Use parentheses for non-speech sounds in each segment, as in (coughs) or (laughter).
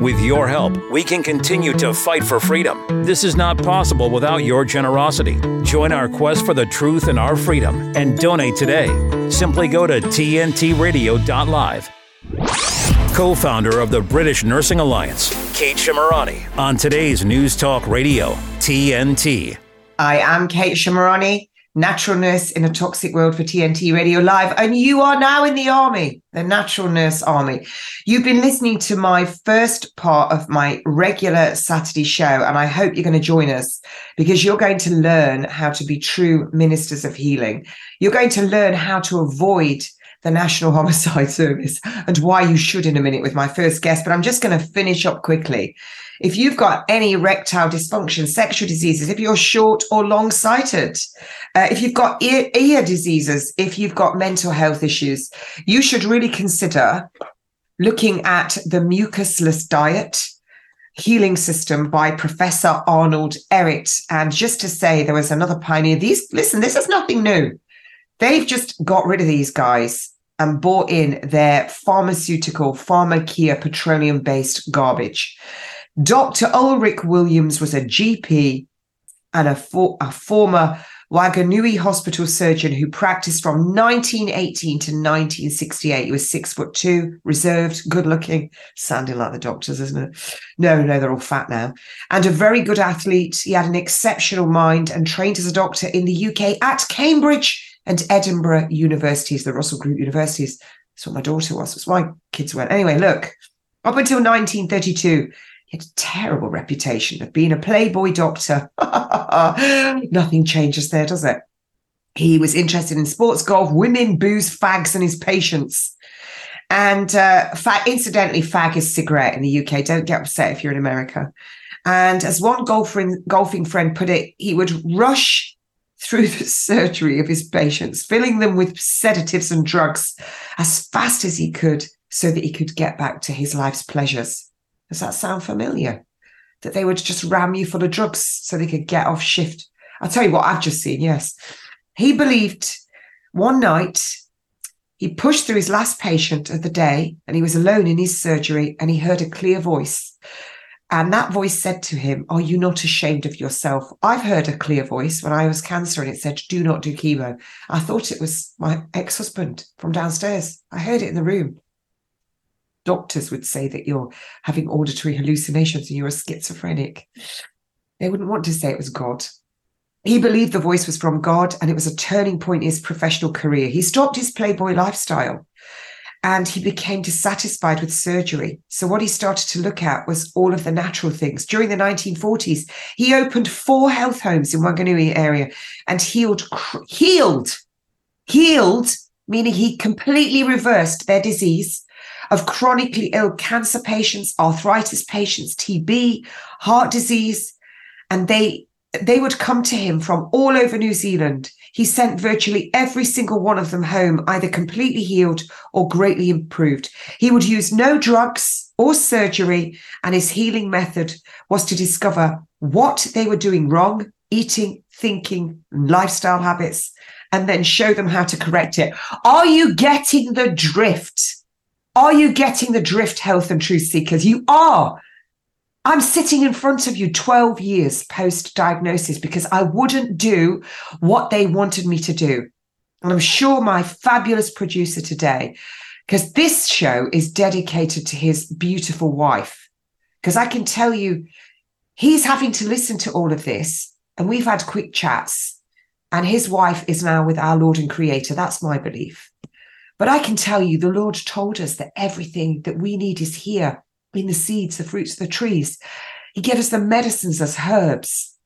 With your help, we can continue to fight for freedom. This is not possible without your generosity. Join our quest for the truth and our freedom and donate today. Simply go to tntradio.live. Co founder of the British Nursing Alliance, Kate Shemirani, on today's News Talk Radio, TNT. I am Kate Shemirani natural nurse in a toxic world for TNT Radio Live. And you are now in the army, the natural nurse army. You've been listening to my first part of my regular Saturday show, and I hope you're going to join us because you're going to learn how to be true ministers of healing. You're going to learn how to avoid the National (laughs) Homicide Service and why you should in a minute with my first guest. But I'm just going to finish up quickly. If you've got any erectile dysfunction, sexual diseases, if you're short or long sighted, uh, if you've got ear, ear diseases, if you've got mental health issues, you should really consider looking at the mucusless diet healing system by Professor Arnold Ehret. And just to say, there was another pioneer. These, listen, this is nothing new. They've just got rid of these guys and bought in their pharmaceutical, pharmacia petroleum based garbage. Dr. Ulric Williams was a GP and a, for, a former Wanganui hospital surgeon who practiced from 1918 to 1968. He was six foot two, reserved, good looking, sounding like the doctors, isn't it? No, no, they're all fat now. And a very good athlete. He had an exceptional mind and trained as a doctor in the UK at Cambridge and Edinburgh universities, the Russell Group universities. That's what my daughter was. That's why kids went. Anyway, look, up until 1932, he had a terrible reputation of being a playboy doctor. (laughs) Nothing changes there, does it? He was interested in sports, golf, women, booze, fags, and his patients. And uh, fa- incidentally, fag is cigarette in the UK. Don't get upset if you're in America. And as one golfing, golfing friend put it, he would rush through the (laughs) surgery of his patients, filling them with sedatives and drugs as fast as he could so that he could get back to his life's pleasures. Does that sound familiar? That they would just ram you full of drugs so they could get off shift. I'll tell you what I've just seen. Yes. He believed one night he pushed through his last patient of the day and he was alone in his surgery and he heard a clear voice. And that voice said to him, Are you not ashamed of yourself? I've heard a clear voice when I was cancer and it said, Do not do chemo. I thought it was my ex husband from downstairs. I heard it in the room doctors would say that you're having auditory hallucinations and you're a schizophrenic. They wouldn't want to say it was God. He believed the voice was from God and it was a turning point in his professional career. He stopped his playboy lifestyle and he became dissatisfied with surgery. So, what he started to look at was all of the natural things. During the 1940s, he opened four health homes in Wanganui area and healed, healed, healed, meaning he completely reversed their disease of chronically ill cancer patients, arthritis patients, TB, heart disease, and they they would come to him from all over New Zealand. He sent virtually every single one of them home, either completely healed or greatly improved. He would use no drugs or surgery, and his healing method was to discover what they were doing wrong, eating, thinking, lifestyle habits, and then show them how to correct it. Are you getting the drift? Are you getting the drift, health and truth seekers? You are. I'm sitting in front of you 12 years post diagnosis because I wouldn't do what they wanted me to do. And I'm sure my fabulous producer today, because this show is dedicated to his beautiful wife, because I can tell you he's having to listen to all of this. And we've had quick chats, and his wife is now with our Lord and Creator. That's my belief. But I can tell you, the Lord told us that everything that we need is here in the seeds, the fruits, the trees. He gave us the medicines as herbs.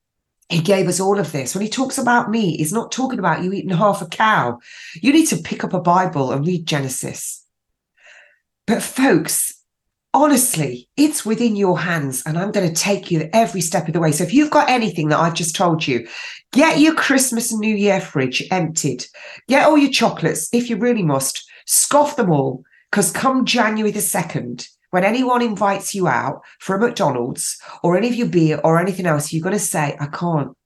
He gave us all of this. When he talks about me, he's not talking about you eating half a cow. You need to pick up a Bible and read Genesis. But, folks, honestly, it's within your hands, and I'm going to take you every step of the way. So, if you've got anything that I've just told you, get your Christmas and New Year fridge emptied, get all your chocolates if you really must, scoff them all, because come January the 2nd, when anyone invites you out for a McDonald's or any of your beer or anything else, you're going to say, I can't.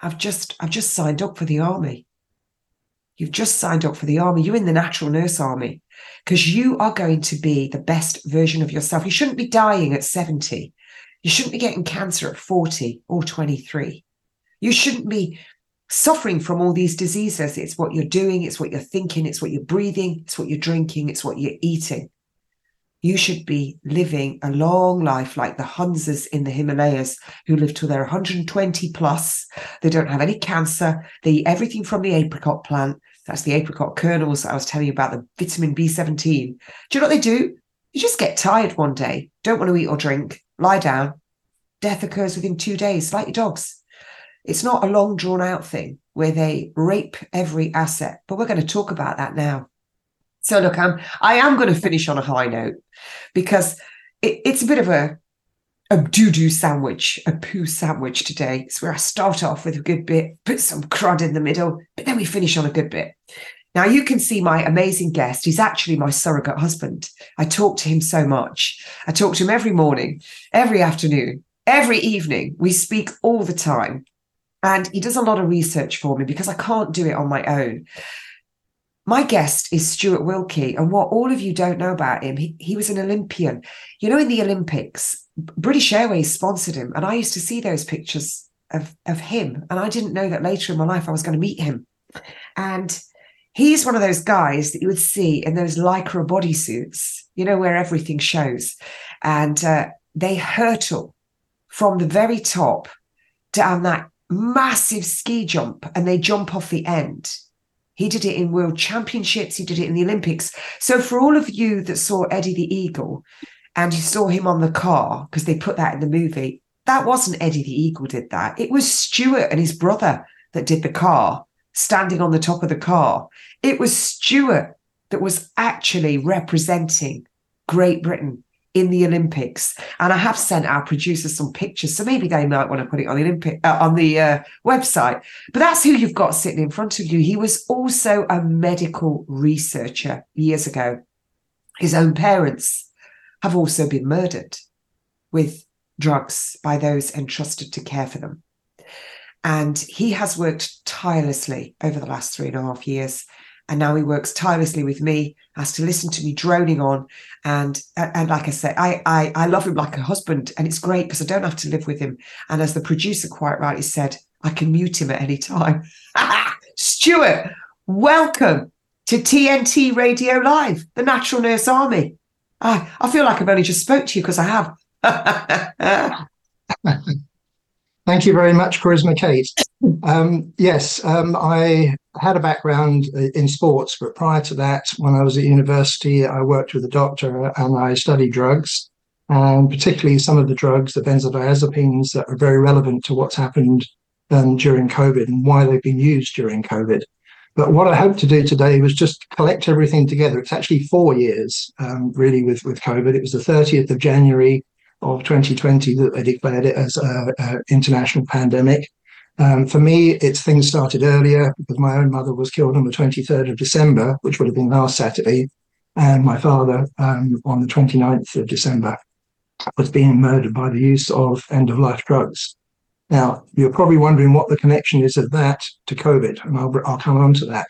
I've just, I've just signed up for the army. You've just signed up for the army. You're in the natural nurse army because you are going to be the best version of yourself. You shouldn't be dying at 70. You shouldn't be getting cancer at 40 or 23. You shouldn't be suffering from all these diseases. It's what you're doing, it's what you're thinking, it's what you're breathing, it's what you're drinking, it's what you're eating. You should be living a long life like the Hunzas in the Himalayas who live till they're 120 plus. They don't have any cancer. They eat everything from the apricot plant. That's the apricot kernels I was telling you about, the vitamin B17. Do you know what they do? You just get tired one day, don't want to eat or drink, lie down. Death occurs within two days, like your dogs. It's not a long drawn out thing where they rape every asset, but we're going to talk about that now. So look, I'm I am going to finish on a high note because it, it's a bit of a a doo-doo sandwich, a poo sandwich today. It's where I start off with a good bit, put some crud in the middle, but then we finish on a good bit. Now you can see my amazing guest. He's actually my surrogate husband. I talk to him so much. I talk to him every morning, every afternoon, every evening. We speak all the time. And he does a lot of research for me because I can't do it on my own. My guest is Stuart Wilkie. And what all of you don't know about him, he, he was an Olympian. You know, in the Olympics, British Airways sponsored him. And I used to see those pictures of, of him. And I didn't know that later in my life I was going to meet him. And he's one of those guys that you would see in those lycra bodysuits, you know, where everything shows. And uh, they hurtle from the very top down that massive ski jump and they jump off the end he did it in world championships. He did it in the Olympics. So for all of you that saw Eddie the Eagle and you saw him on the car, because they put that in the movie, that wasn't Eddie the Eagle did that. It was Stuart and his brother that did the car, standing on the top of the car. It was Stuart that was actually representing Great Britain in the Olympics. And I have sent our producers some pictures, so maybe they might want to put it on the Olympic uh, on the uh, website. But that's who you've got sitting in front of you. He was also a medical researcher years ago. His own parents have also been murdered with drugs by those entrusted to care for them. And he has worked tirelessly over the last three and a half years and now he works tirelessly with me has to listen to me droning on. And and like i said i i, I love him like a husband and it's great because i don't have to live with him. And as the producer quite rightly said i can mute him at any time. (laughs) Stuart welcome to tnt radio live the natural nurse army. I i feel like i've only just spoke to you because i have (laughs) Thank you very much, Charisma Kate. Um, yes, um, I had a background in sports, but prior to that, when I was at university, I worked with a doctor and I studied drugs, and particularly some of the drugs, the benzodiazepines, that are very relevant to what's happened um, during COVID and why they've been used during COVID. But what I hope to do today was just collect everything together. It's actually four years, um, really, with, with COVID. It was the 30th of January of 2020 that they declared it as an international pandemic. Um, for me, it's things started earlier because my own mother was killed on the 23rd of December, which would have been last Saturday, and my father um, on the 29th of December was being murdered by the use of end of life drugs. Now, you're probably wondering what the connection is of that to COVID, and I'll, I'll come on to that.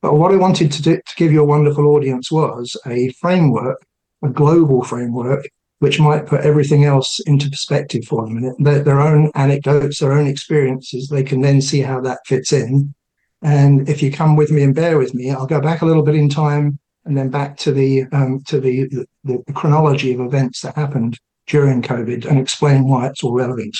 But what I wanted to, do, to give your wonderful audience was a framework, a global framework which might put everything else into perspective for them. And their, their own anecdotes, their own experiences, they can then see how that fits in. And if you come with me and bear with me, I'll go back a little bit in time and then back to the um, to the, the, the chronology of events that happened during COVID and explain why it's all relevant.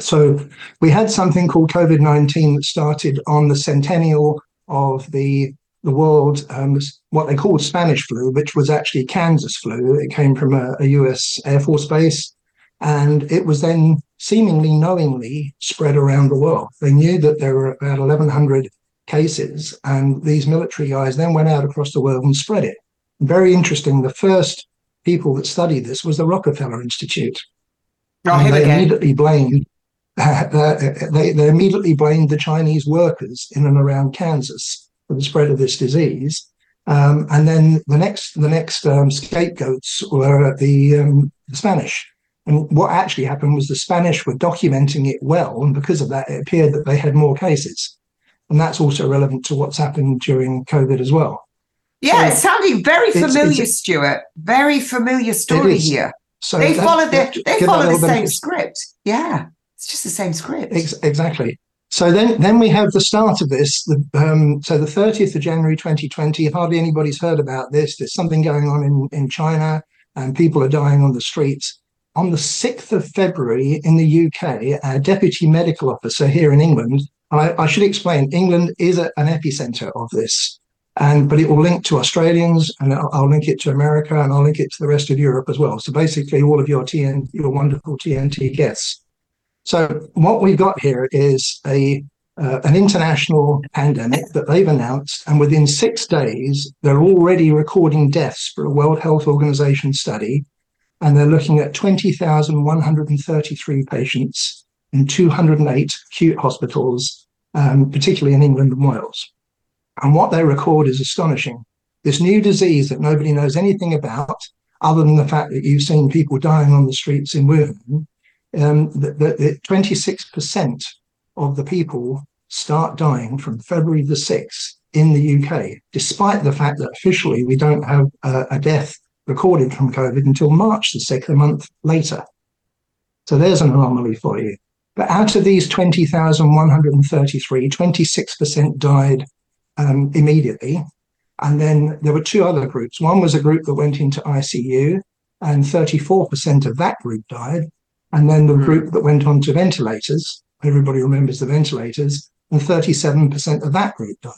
So we had something called COVID 19 that started on the centennial of the the world um, what they called Spanish flu, which was actually Kansas flu. It came from a, a US Air Force base, and it was then seemingly knowingly spread around the world. They knew that there were about 1,100 cases, and these military guys then went out across the world and spread it. Very interesting. The first people that studied this was the Rockefeller Institute. Oh, they again. immediately blamed uh, (laughs) they, they immediately blamed the Chinese workers in and around Kansas for the spread of this disease. Um, and then the next the next um, scapegoats were the, um, the Spanish. And what actually happened was the Spanish were documenting it well, and because of that, it appeared that they had more cases. And that's also relevant to what's happened during COVID as well. Yeah, so it's sounding very familiar, it's, it's, Stuart. Very familiar story here. So they follow the they follow the same script. Yeah, it's just the same script. Ex- exactly. So then, then we have the start of this. The, um, so the 30th of January 2020. Hardly anybody's heard about this. There's something going on in, in China, and people are dying on the streets. On the 6th of February in the UK, our deputy medical officer here in England, I, I should explain, England is a, an epicenter of this and but it will link to Australians, and I'll, I'll, link it to America, and I'll link it to the rest of Europe as well. So basically, all of your TN, your wonderful TNT guests. So what we've got here is a uh, an international pandemic that they've announced, and within six days, they're already recording deaths for a World Health Organization study, and they're looking at 20,133 patients in 208 acute hospitals, um, particularly in England and Wales. And what they record is astonishing. This new disease that nobody knows anything about, other than the fact that you've seen people dying on the streets in Wuhan, um, that 26% of the people start dying from February the 6th in the UK, despite the fact that officially we don't have a, a death recorded from COVID until March the 6th, a month later. So there's an anomaly for you. But out of these 20,133, 26% died um, immediately. And then there were two other groups. One was a group that went into ICU, and 34% of that group died. And then the mm. group that went on to ventilators, everybody remembers the ventilators, and 37% of that group died.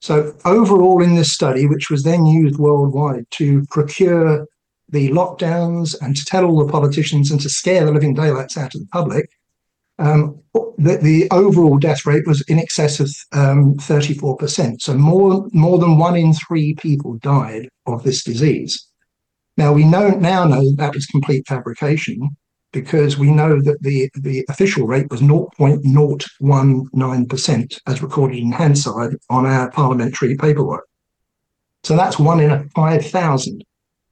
So, overall, in this study, which was then used worldwide to procure the lockdowns and to tell all the politicians and to scare the living daylights out of the public, um, the, the, overall death rate was in excess of um, 34%. So more, more than one in three people died of this disease. Now we know now know that, that was complete fabrication because we know that the, the official rate was 0.019% as recorded in Hansard on our parliamentary paperwork. So that's one in 5,000.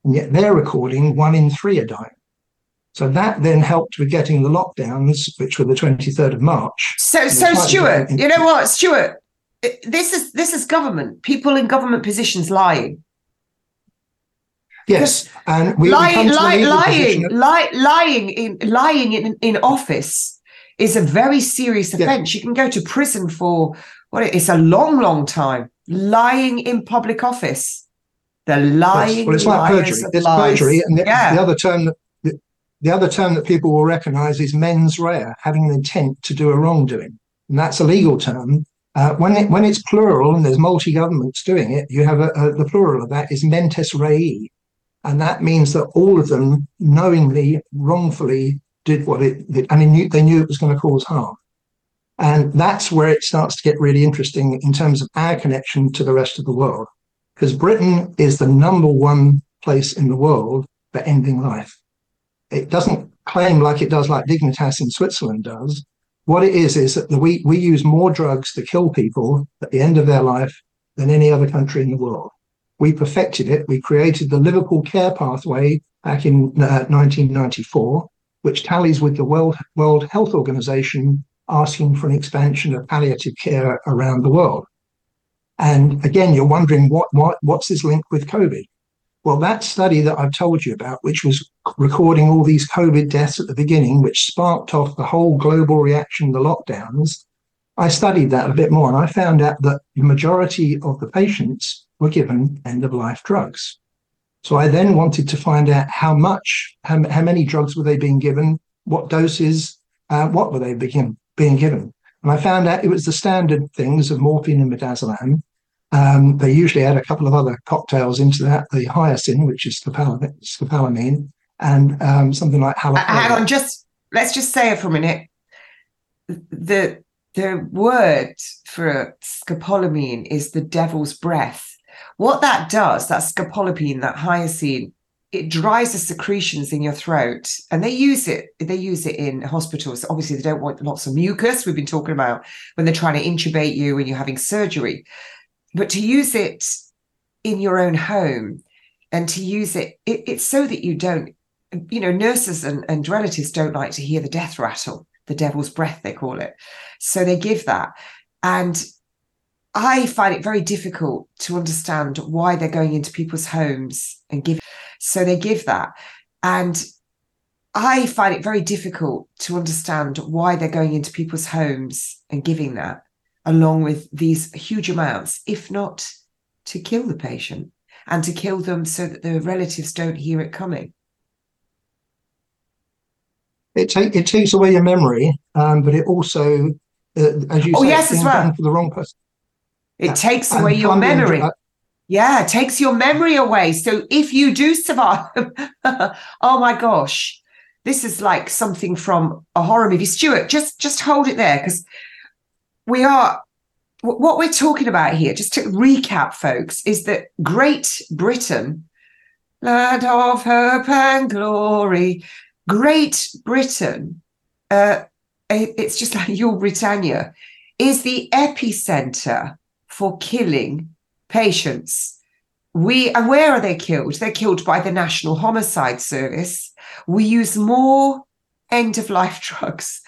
And yet they're recording one in three are dying. So that then helped with getting the lockdowns, which were the 23rd of March. So, so Stuart, you know what, Stuart, this is this is government, people in government positions lying. Yes, and we lying, lying, lying, of- lying in lying in in office is a very serious offence. Yeah. You can go to prison for what it's a long, long time. Lying in public office, the lying. Yes. Well, it's like perjury. It's lies. perjury, and the, yeah. the other term that the other term that people will recognize is mens rea, having an intent to do a wrongdoing. And that's a legal term. Uh, when, it, when it's plural and there's multi governments doing it, you have a, a, the plural of that is mentes rea. And that means that all of them knowingly, wrongfully did what it did. They knew, they knew it was going to cause harm. And that's where it starts to get really interesting in terms of our connection to the rest of the world. Because Britain is the number one place in the world for ending life it doesn't claim like it does like Dignitas in Switzerland does. What it is is that we we use more drugs to kill people at the end of their life than any other country in the world. We perfected it. We created the Liverpool Care Pathway back in uh, 1994, which tallies with the World World Health Organization asking for an expansion of palliative care around the world. And again, you're wondering what what what's this link with COVID? Well, that study that I've told you about, which was recording all these COVID deaths at the beginning, which sparked off the whole global reaction, the lockdowns, I studied that a bit more and I found out that the majority of the patients were given end of life drugs. So I then wanted to find out how much, how, how many drugs were they being given, what doses, uh, what were they being, being given. And I found out it was the standard things of morphine and midazolam, um, they usually add a couple of other cocktails into that, the hyoscine, which is scopolamine, and um, something like haloperidol. Uh, hang on, just let's just say it for a minute. The the word for scopolamine is the devil's breath. What that does, that scopolamine, that hyoscine, it dries the secretions in your throat and they use it they use it in hospitals obviously they don't want lots of mucus we've been talking about when they're trying to intubate you when you're having surgery but to use it in your own home and to use it, it it's so that you don't, you know, nurses and, and relatives don't like to hear the death rattle, the devil's breath, they call it. So they give that. And I find it very difficult to understand why they're going into people's homes and give. So they give that. And I find it very difficult to understand why they're going into people's homes and giving that, along with these huge amounts, if not to kill the patient and to kill them so that the relatives don't hear it coming. It, take, it takes away your memory, um, but it also, uh, as you oh, say, yes, as well. for the wrong person. It Yeah. takes And away your memory. Yeah, it takes your memory away. So if you do survive, (laughs) oh my gosh, this is like something from a horror movie. Stuart, just just hold it there because we are what we're talking about here. Just to recap, folks, is that Great Britain, land of hope and glory, Great Britain, uh, it- it's just like (laughs) your Britannia, is the epicenter for killing patients. We and where are they killed? They're killed by the National Homicide Service. We use more end of life (laughs) drugs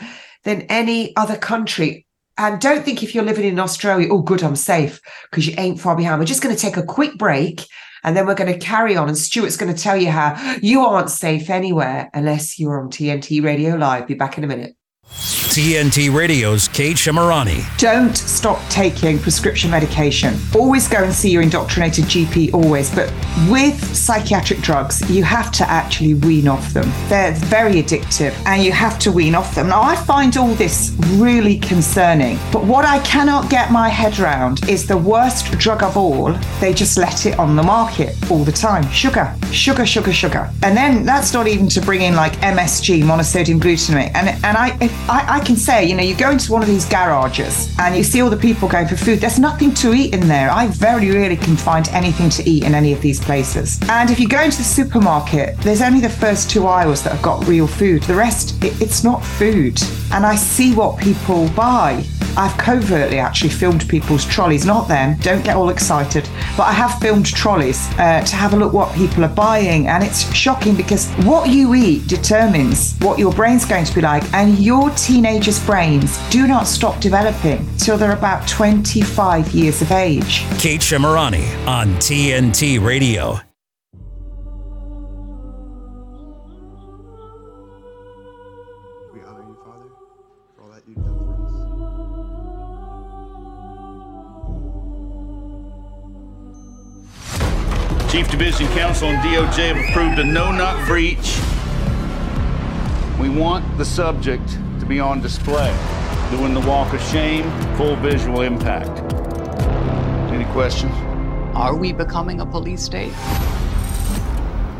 than any other country. And don't think if you're living in Australia, oh, good, I'm safe because you ain't far behind. We're just going to take a quick break and then we're going to carry on. And Stuart's going to tell you how you aren't safe anywhere unless you're on TNT Radio Live. Be back in a minute. TNT Radio's Kate Shemirani. don't stop taking prescription medication. Always go and see your indoctrinated GP, always. But with psychiatric drugs, you have to actually wean off them. They're very addictive and you have to wean off them. Now, I find all this really concerning. But what I cannot get my head around is the worst drug of all. They just let it on the market all the time sugar, sugar, sugar, sugar. And then that's not even to bring in like MSG, monosodium glutamate. And, and I, if I, I can say, you know, you go into one of these garages and you see all the people going for food. There's nothing to eat in there. I very rarely can find anything to eat in any of these places. And if you go into the supermarket, there's only the first two aisles that have got real food. The rest, it, it's not food. And I see what people buy. I've covertly actually filmed people's trolleys, not them, don't get all excited, but I have filmed trolleys uh, to have a look what people are buying. And it's shocking because what you eat determines what your brain's going to be like. And your teenagers' brains do not stop developing till they're about 25 years of age. Kate Shemirani on TNT Radio. We honor you, Father, for all that you've done for us. Chief Division Counsel and DOJ have approved a no-knock breach. We want the subject to be on display, doing the walk of shame, full visual impact. Any questions? Are we becoming a police state?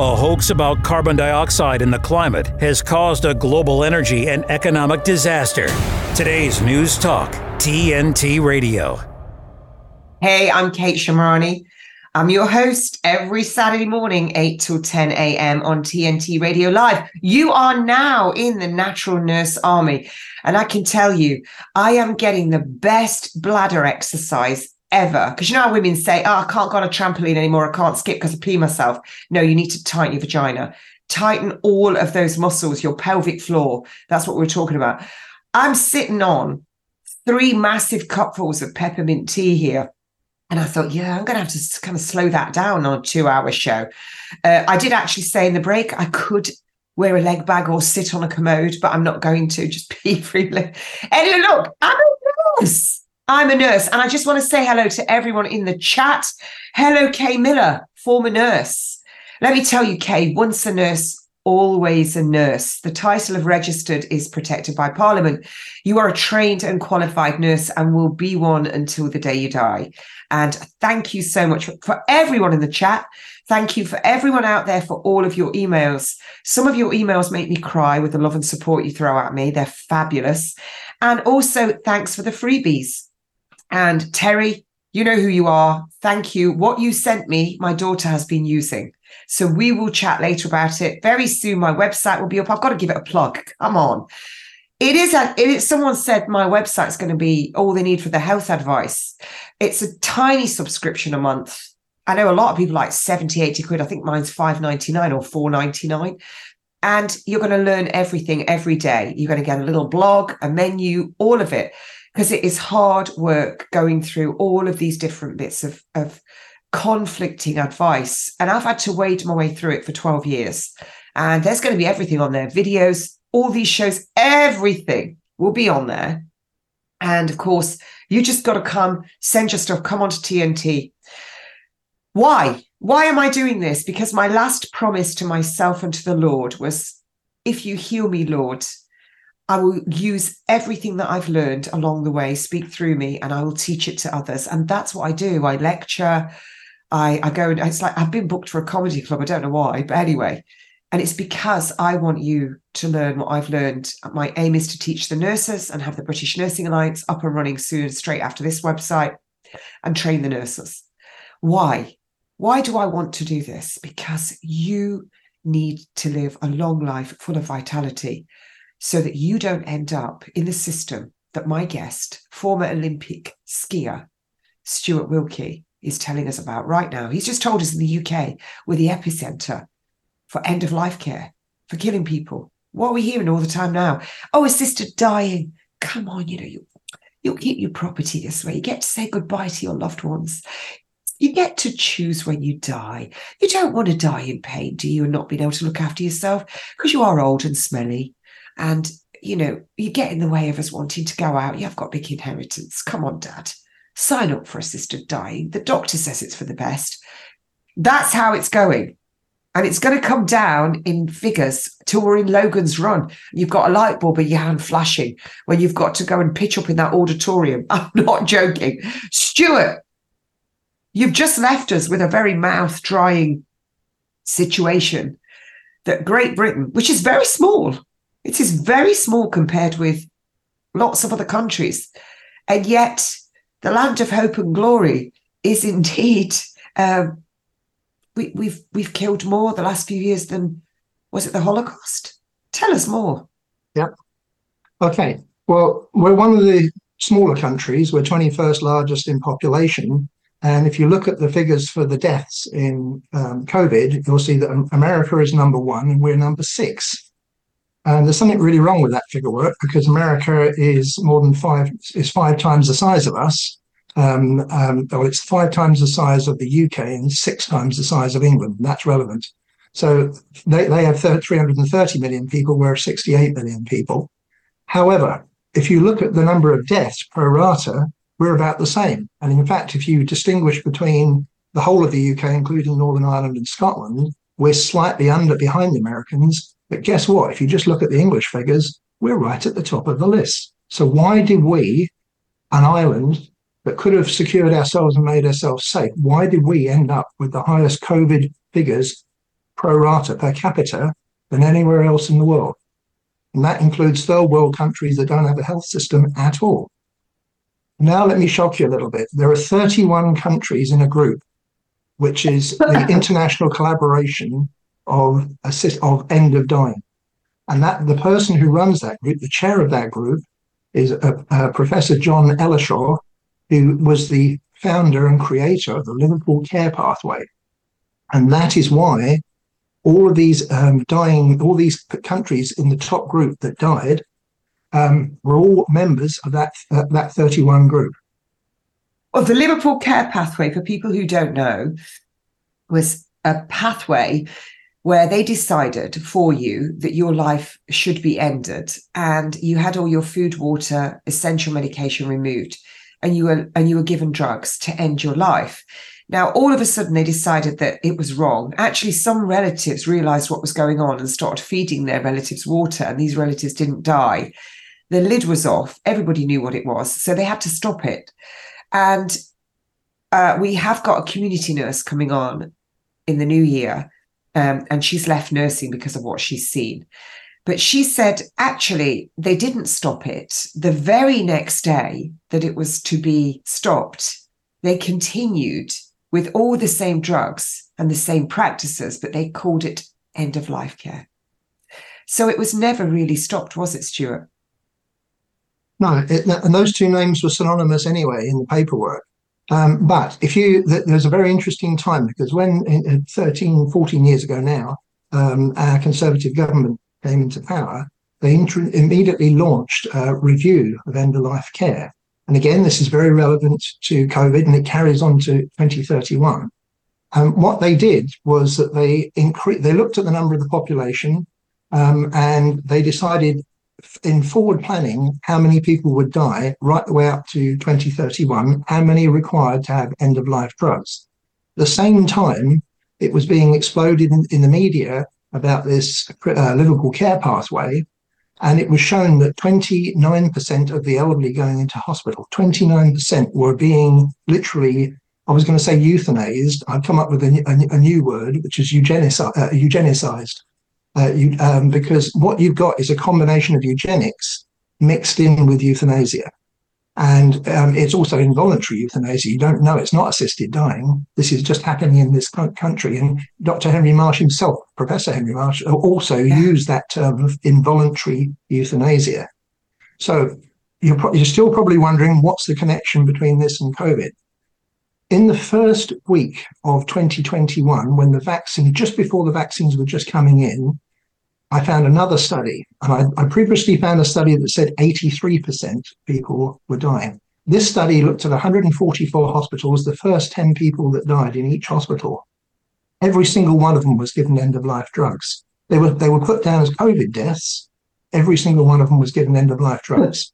A hoax about carbon dioxide in the climate has caused a global energy and economic disaster. Today's News Talk, TNT Radio. Hey, I'm Kate Shemirani. I'm your host every Saturday morning, 8 till 10 a.m. on TNT Radio Live. You are now in the Natural Nurse Army. And I can tell you, I am getting the best bladder exercise ever. Because you know how women say, oh, I can't go on a trampoline anymore. I can't skip because I pee myself. No, you need to tighten your vagina. Tighten all of those muscles, your pelvic floor. That's what we're talking about. I'm sitting on three massive cupfuls of peppermint tea here. And I thought, yeah, I'm going to have to kind of slow that down on a two hour show. Uh, I did actually say in the break, I could wear a leg bag or sit on a commode, but I'm not going to just (laughs) pee freely. Anyway, look, I'm a nurse. I'm a nurse. And I just want to say hello to everyone in the chat. Hello, Kay Miller, former nurse. Let me tell you, Kay, once a nurse, always a nurse. The title of registered is protected by Parliament. You are a trained and qualified nurse and will be one until the day you die. And thank you so much for, everyone in the chat. Thank you for everyone out there for all of your emails. Some of your emails make me cry with the love and support you throw at me. They're fabulous. And also, thanks for the freebies. And Terry, you know who you are. Thank you. What you sent me, my daughter has been using. So we will chat later about it. Very soon, my website will be up. I've got to give it a plug. Come on. It is, a, it is someone said my website's going to be all they need for the health advice. It's a tiny subscription a month. I know a lot of people like 70, 80 quid. I think mine's 5.99 or 4.99. And you're going to learn everything every day. You're going to get a little blog, a menu, all of it. Because it is hard work going through all of these different bits of, of conflicting advice. And I've had to wade my way through it for 12 years. And there's going to be everything on there videos, all these shows, everything will be on there. And of course, you just got to come, send your stuff, come on to TNT. Why? Why am I doing this? Because my last promise to myself and to the Lord was if you heal me, Lord, I will use everything that I've learned along the way, speak through me, and I will teach it to others. And that's what I do. I lecture, I, I go and it's like I've been booked for a comedy club. I don't know why, but anyway. And it's because I want you to learn what I've learned. My aim is to teach the nurses and have the British Nursing Alliance up and running soon, straight after this website, and train the nurses. Why? Why do I want to do this? Because you need to live a long life full of vitality so that you don't end up in the system that my guest, former Olympic skier, Stuart Wilkie, is telling us about right now. He's just told us in the UK we're the epicenter for end of life care, for killing people. What are we hearing all the time now? Oh, assisted dying. Come on, you know, you, you'll keep your property this way. You get to say goodbye to your loved ones. You get to choose when you die. You don't want to die in pain, do you, and not being able to look after yourself because you are old and smelly. And, you know, you get in the way of us wanting to go out. You've got big inheritance. Come on, dad sign up for assisted dying. The doctor says it's for the best. That's how it's going. And it's going to come down in figures till we're in Logan's Run. You've got a light bulb in your hand flashing when you've got to go and pitch up in that auditorium. (laughs) I'm not joking. Stuart, you've just left us with a very mouth drying situation that Great Britain, which is very small, it is very small compared with lots of other countries. And yet the land of hope and glory is (laughs) indeed um, we, we've we've killed more the last few years than was it the Holocaust? Tell us more. Yeah. Okay. Well, we're one of the smaller countries. We're 21st largest in population. And if you look at the figures for the deaths in um, COVID, you'll see that America is number one and we're number six. And there's something really wrong with that figure work because America is more than five is five times the size of us. Um, um, well, it's five times the size of the UK and six times the size of England. That's relevant. So they, they have 330 million people, we're 68 million people. However, if you look at the number of deaths pro rata, we're about the same. And in fact, if you distinguish between the whole of the UK, including Northern Ireland and Scotland, we're slightly under behind the Americans but guess what? If you just look at the English figures, we're right at the top of the list. So why did we, an island that could have secured ourselves and made ourselves safe, why did we end up with the highest COVID figures pro rata per capita than anywhere else in the world? And that includes third world countries that don't have a health system at all. Now, let me shock you a little bit. There are 31 countries in a group, which is (laughs) the international collaboration of assist of end of dying. And that the person who runs that group, the chair of that group, is a, a Professor John Ellershaw, who was the founder and creator of the Liverpool Care Pathway. And that is why all of these um, dying, all these countries in the top group that died um, were all members of that uh, that 31 group. Well, the Liverpool Care Pathway, for people who don't know, was a pathway where they decided for you that your life should be ended and you had all your food, water, essential medication removed and you were and you were given drugs to end your life. Now, all of a sudden, they decided that it was wrong. Actually, some relatives realized what was going on and started feeding their relatives water, and these relatives didn't die. The lid was off. Everybody knew what it was. So they had to stop it. And uh, we have got a community nurse coming on in the new year, um, and she's left nursing because of what she's seen. But she said actually they didn't stop it. The very next day that it was to be stopped, they continued with all the same drugs and the same practices, but they called it end of life care. So it was never really stopped, was it, Stuart? No, it, and those two names were synonymous anyway in the paperwork. Um, but if you, there's a very interesting time because when in, 13, 14 years ago now, um, our Conservative government came into power, they immediately launched a review of end of life care. And again, this is very relevant to COVID and it carries on to 2031. Um, what they did was that they increased, they looked at the number of the population um, and they decided in forward planning how many people would die right the way up to 2031, how many are required to have end of life drugs. At the same time, it was being exploded in, in the media about this uh, Liverpool care pathway and it was shown that 29% of the elderly going into hospital, 29% were being literally, I was going to say euthanized. I've come up with a, a, a new word, which is eugenicized. Uh, eugenicized. Uh, you, um, because what you've got is a combination of eugenics mixed in with euthanasia. And um, it's also involuntary euthanasia. You don't know it's not assisted dying. This is just happening in this country. And Dr. Henry Marsh himself, Professor Henry Marsh, also yeah. used that term of involuntary euthanasia. So you're, pro- you're still probably wondering what's the connection between this and COVID. In the first week of 2021, when the vaccine, just before the vaccines were just coming in, I found another study, and I, I, previously found a study that said 83% people were dying. This study looked at 144 hospitals, the first 10 people that died in each hospital. Every single one of them was given end of life drugs. They were, they were put down as COVID deaths. Every single one of them was given end of life drugs.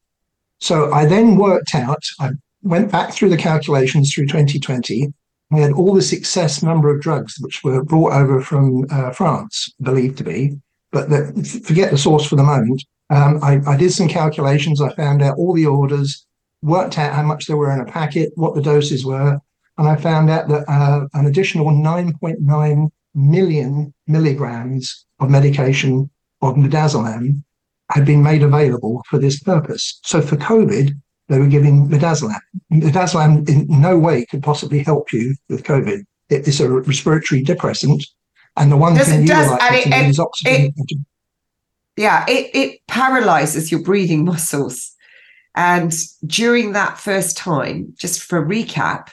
So I then worked out, I went back through the calculations through 2020. We had all this excess number of drugs which were brought over from uh, France, believed to be, but the, forget the source for the moment. Um, I, I, did some calculations. I found out all the orders, worked out how much there were in a packet, what the doses were, and I found out that uh, an additional 9.9 million milligrams of medication of midazolam had been made available for this purpose. So for COVID, they were giving midazolam. Midazolam in no way could possibly help you with COVID. It is a respiratory depressant and the one does, thing you does, like it, it, is oxygen. It, yeah, it, it paralyzes your breathing muscles. And during that first time, just for a recap,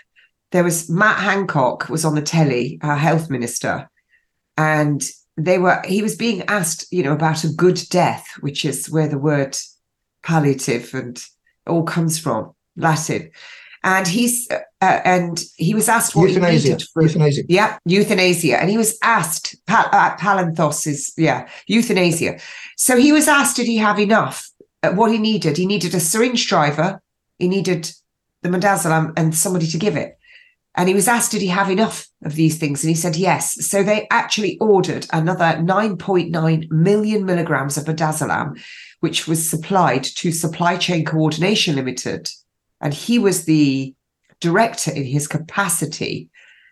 there was Matt Hancock was on the telly, our health minister, and they were he was being asked, you know, about a good death, which is where the word palliative and all comes from, Latin and he's uh, uh, and he was asked what euthanasia. he needed for euthanasia. Yeah, euthanasia, and he was asked pa- uh, palanthos is yeah euthanasia. So he was asked, did he have enough? Uh, what he needed, he needed a syringe driver, he needed the midazolam, and somebody to give it. And he was asked, did he have enough of these things? And he said yes. So they actually ordered another 9.9 million milligrams of midazolam, which was supplied to Supply Chain Coordination Limited and he was the director in his capacity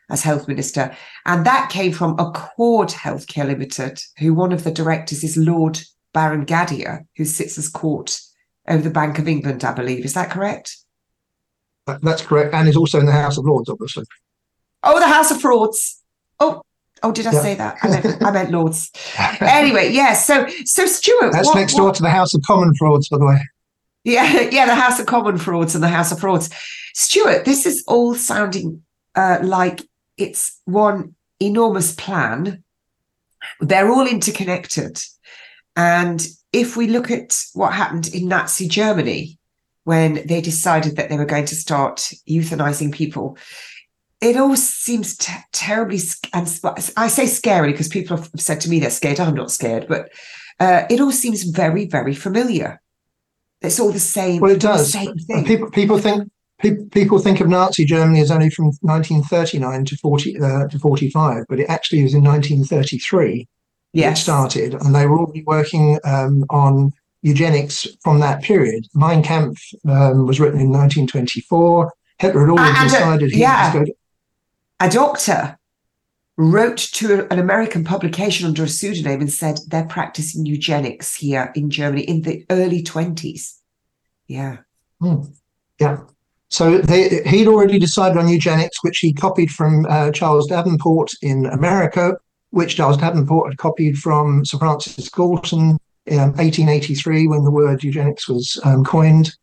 as health minister. And that came from Accord Healthcare Limited, who one of the directors is Lord Baron Gadhia, who sits as court over the Bank of England, I believe. Is that correct? That's correct. And is also in the House of Lords, obviously. Oh, the House of Frauds. Oh, oh, did I yeah. say that? I meant, I meant Lords. (laughs) anyway, yes. Yeah, so, so Stuart, that's what, next door what, to the House of Common Frauds, by the way. Yeah, (laughs) yeah, the House of Common Frauds and the House of Frauds. Stuart, this is all sounding uh, like it's one enormous plan. They're all interconnected. And if we look at what happened in Nazi Germany when they decided that they were going to start euthanizing people, it all seems t- terribly and I say scary because people have said to me they're scared. I'm not scared, but uh, it all seems very, very familiar. It's all the same. Well, it does. Same thing. People people think people think of Nazi Germany as only from 1939 to 40 uh, to 45, but it actually was in 1933 yes. it started, and they were already working um, on eugenics from that period. Mein Kampf um, was written in 1924. Hitler had already decided a, he yeah, was going to. A doctor wrote to an American publication under a pseudonym and said they're practicing eugenics here in Germany in the early 20s. Yeah. Hmm. Yeah. So they, he'd already decided on eugenics, which he copied from uh, Charles Davenport in America, which Charles Davenport had copied from Sir Francis Galton in 1883 when the word eugenics was um, coined.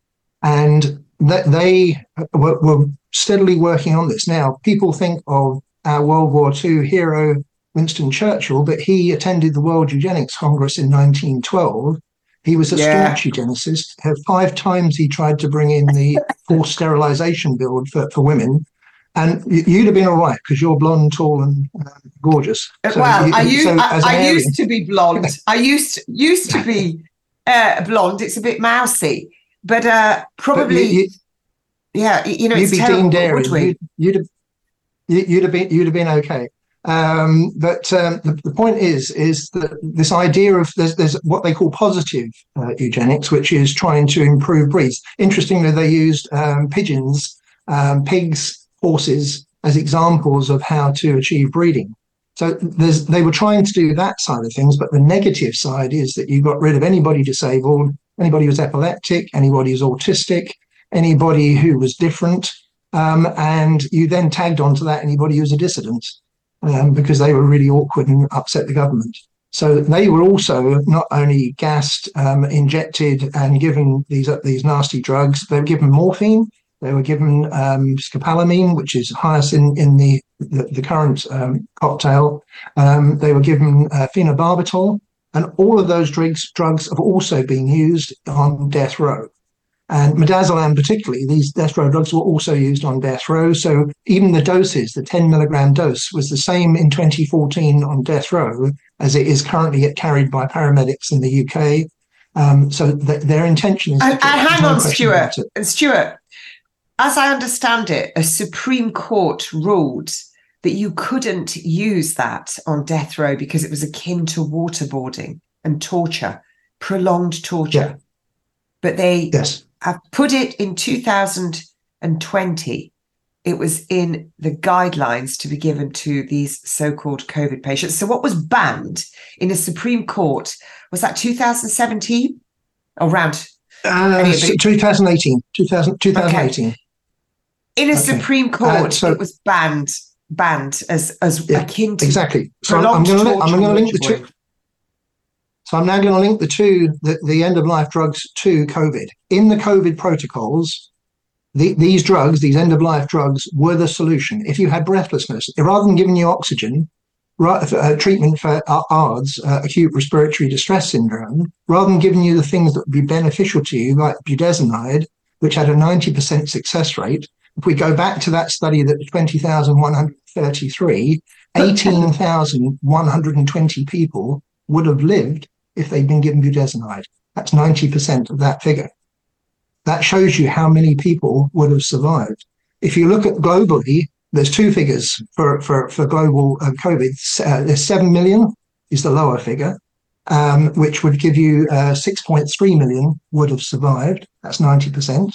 And that they were, were steadily working on this. Now, people think of our World War II hero, Winston Churchill, but he attended the World Eugenics Congress in 1912 he was a yeah. staunch eugenicist. Five times he tried to bring in the (laughs) forced sterilization bill for, for women. And you'd have been all right because you're blonde, tall, and uh, gorgeous. So well, you, I, used, so I, I used to be blonde. (laughs) I used used to be uh, blonde. It's a bit mousy, but uh, probably, but you, you, yeah. You know, you'd be terrible, Dean Dairy. You'd, you'd, have, you'd have been you'd have been okay. Um, but um, the, the, point is, is that this idea of there's, there's what they call positive uh, eugenics, which is trying to improve breeds. Interestingly, they used um, pigeons, um, pigs, horses as examples of how to achieve breeding. So they were trying to do that side of things, but the negative side is that you got rid of anybody disabled, anybody who was epileptic, anybody who's autistic, anybody who was different, um, and you then tagged onto that anybody who's a dissident um, because they were really awkward and upset the government. So they were also not only gassed, um, injected, and given these uh, these nasty drugs. They were given morphine. They were given um, scopolamine, which is hyoscine in the the, the current um, cocktail. Um, they were given uh, phenobarbital, and all of those drugs drugs have also been used on death row. And midazolam, particularly, these death row drugs were also used on death row. So even the doses, the 10 milligram dose, was the same in 2014 on death row as it is currently carried by paramedics in the UK. Um, so th- their intention is. And, and hang on, Stuart. Stuart, as I understand it, a Supreme Court ruled that you couldn't use that on death row because it was akin to waterboarding and torture, prolonged torture. Yeah. But they yes have put it in 2020. It was in the guidelines to be given to these so-called COVID patients. So, what was banned in a Supreme Court was that 2017 around uh, 2018. 2000, 2018. Okay. In a okay. Supreme uh, Court, uh, so, it was banned banned as as yeah, akin to exactly. So I'm, I'm going to link the two. So I'm now going to link the two, the, the end of life drugs to COVID. In the COVID protocols, the, these drugs, these end of life drugs, were the solution. If you had breathlessness, rather than giving you oxygen, uh, treatment for ARDS, uh, acute respiratory distress syndrome, rather than giving you the things that would be beneficial to you, like budesonide, which had a 90% success rate. If we go back to that study that 20,133, 18,120 people would have lived if they'd been given budesonide. That's 90% of that figure. That shows you how many people would have survived. If you look at globally, there's two figures for, for, for global uh, COVID. Uh, there's 7 million is the lower figure, um, which would give you uh, 6.3 million would have survived. That's 90%.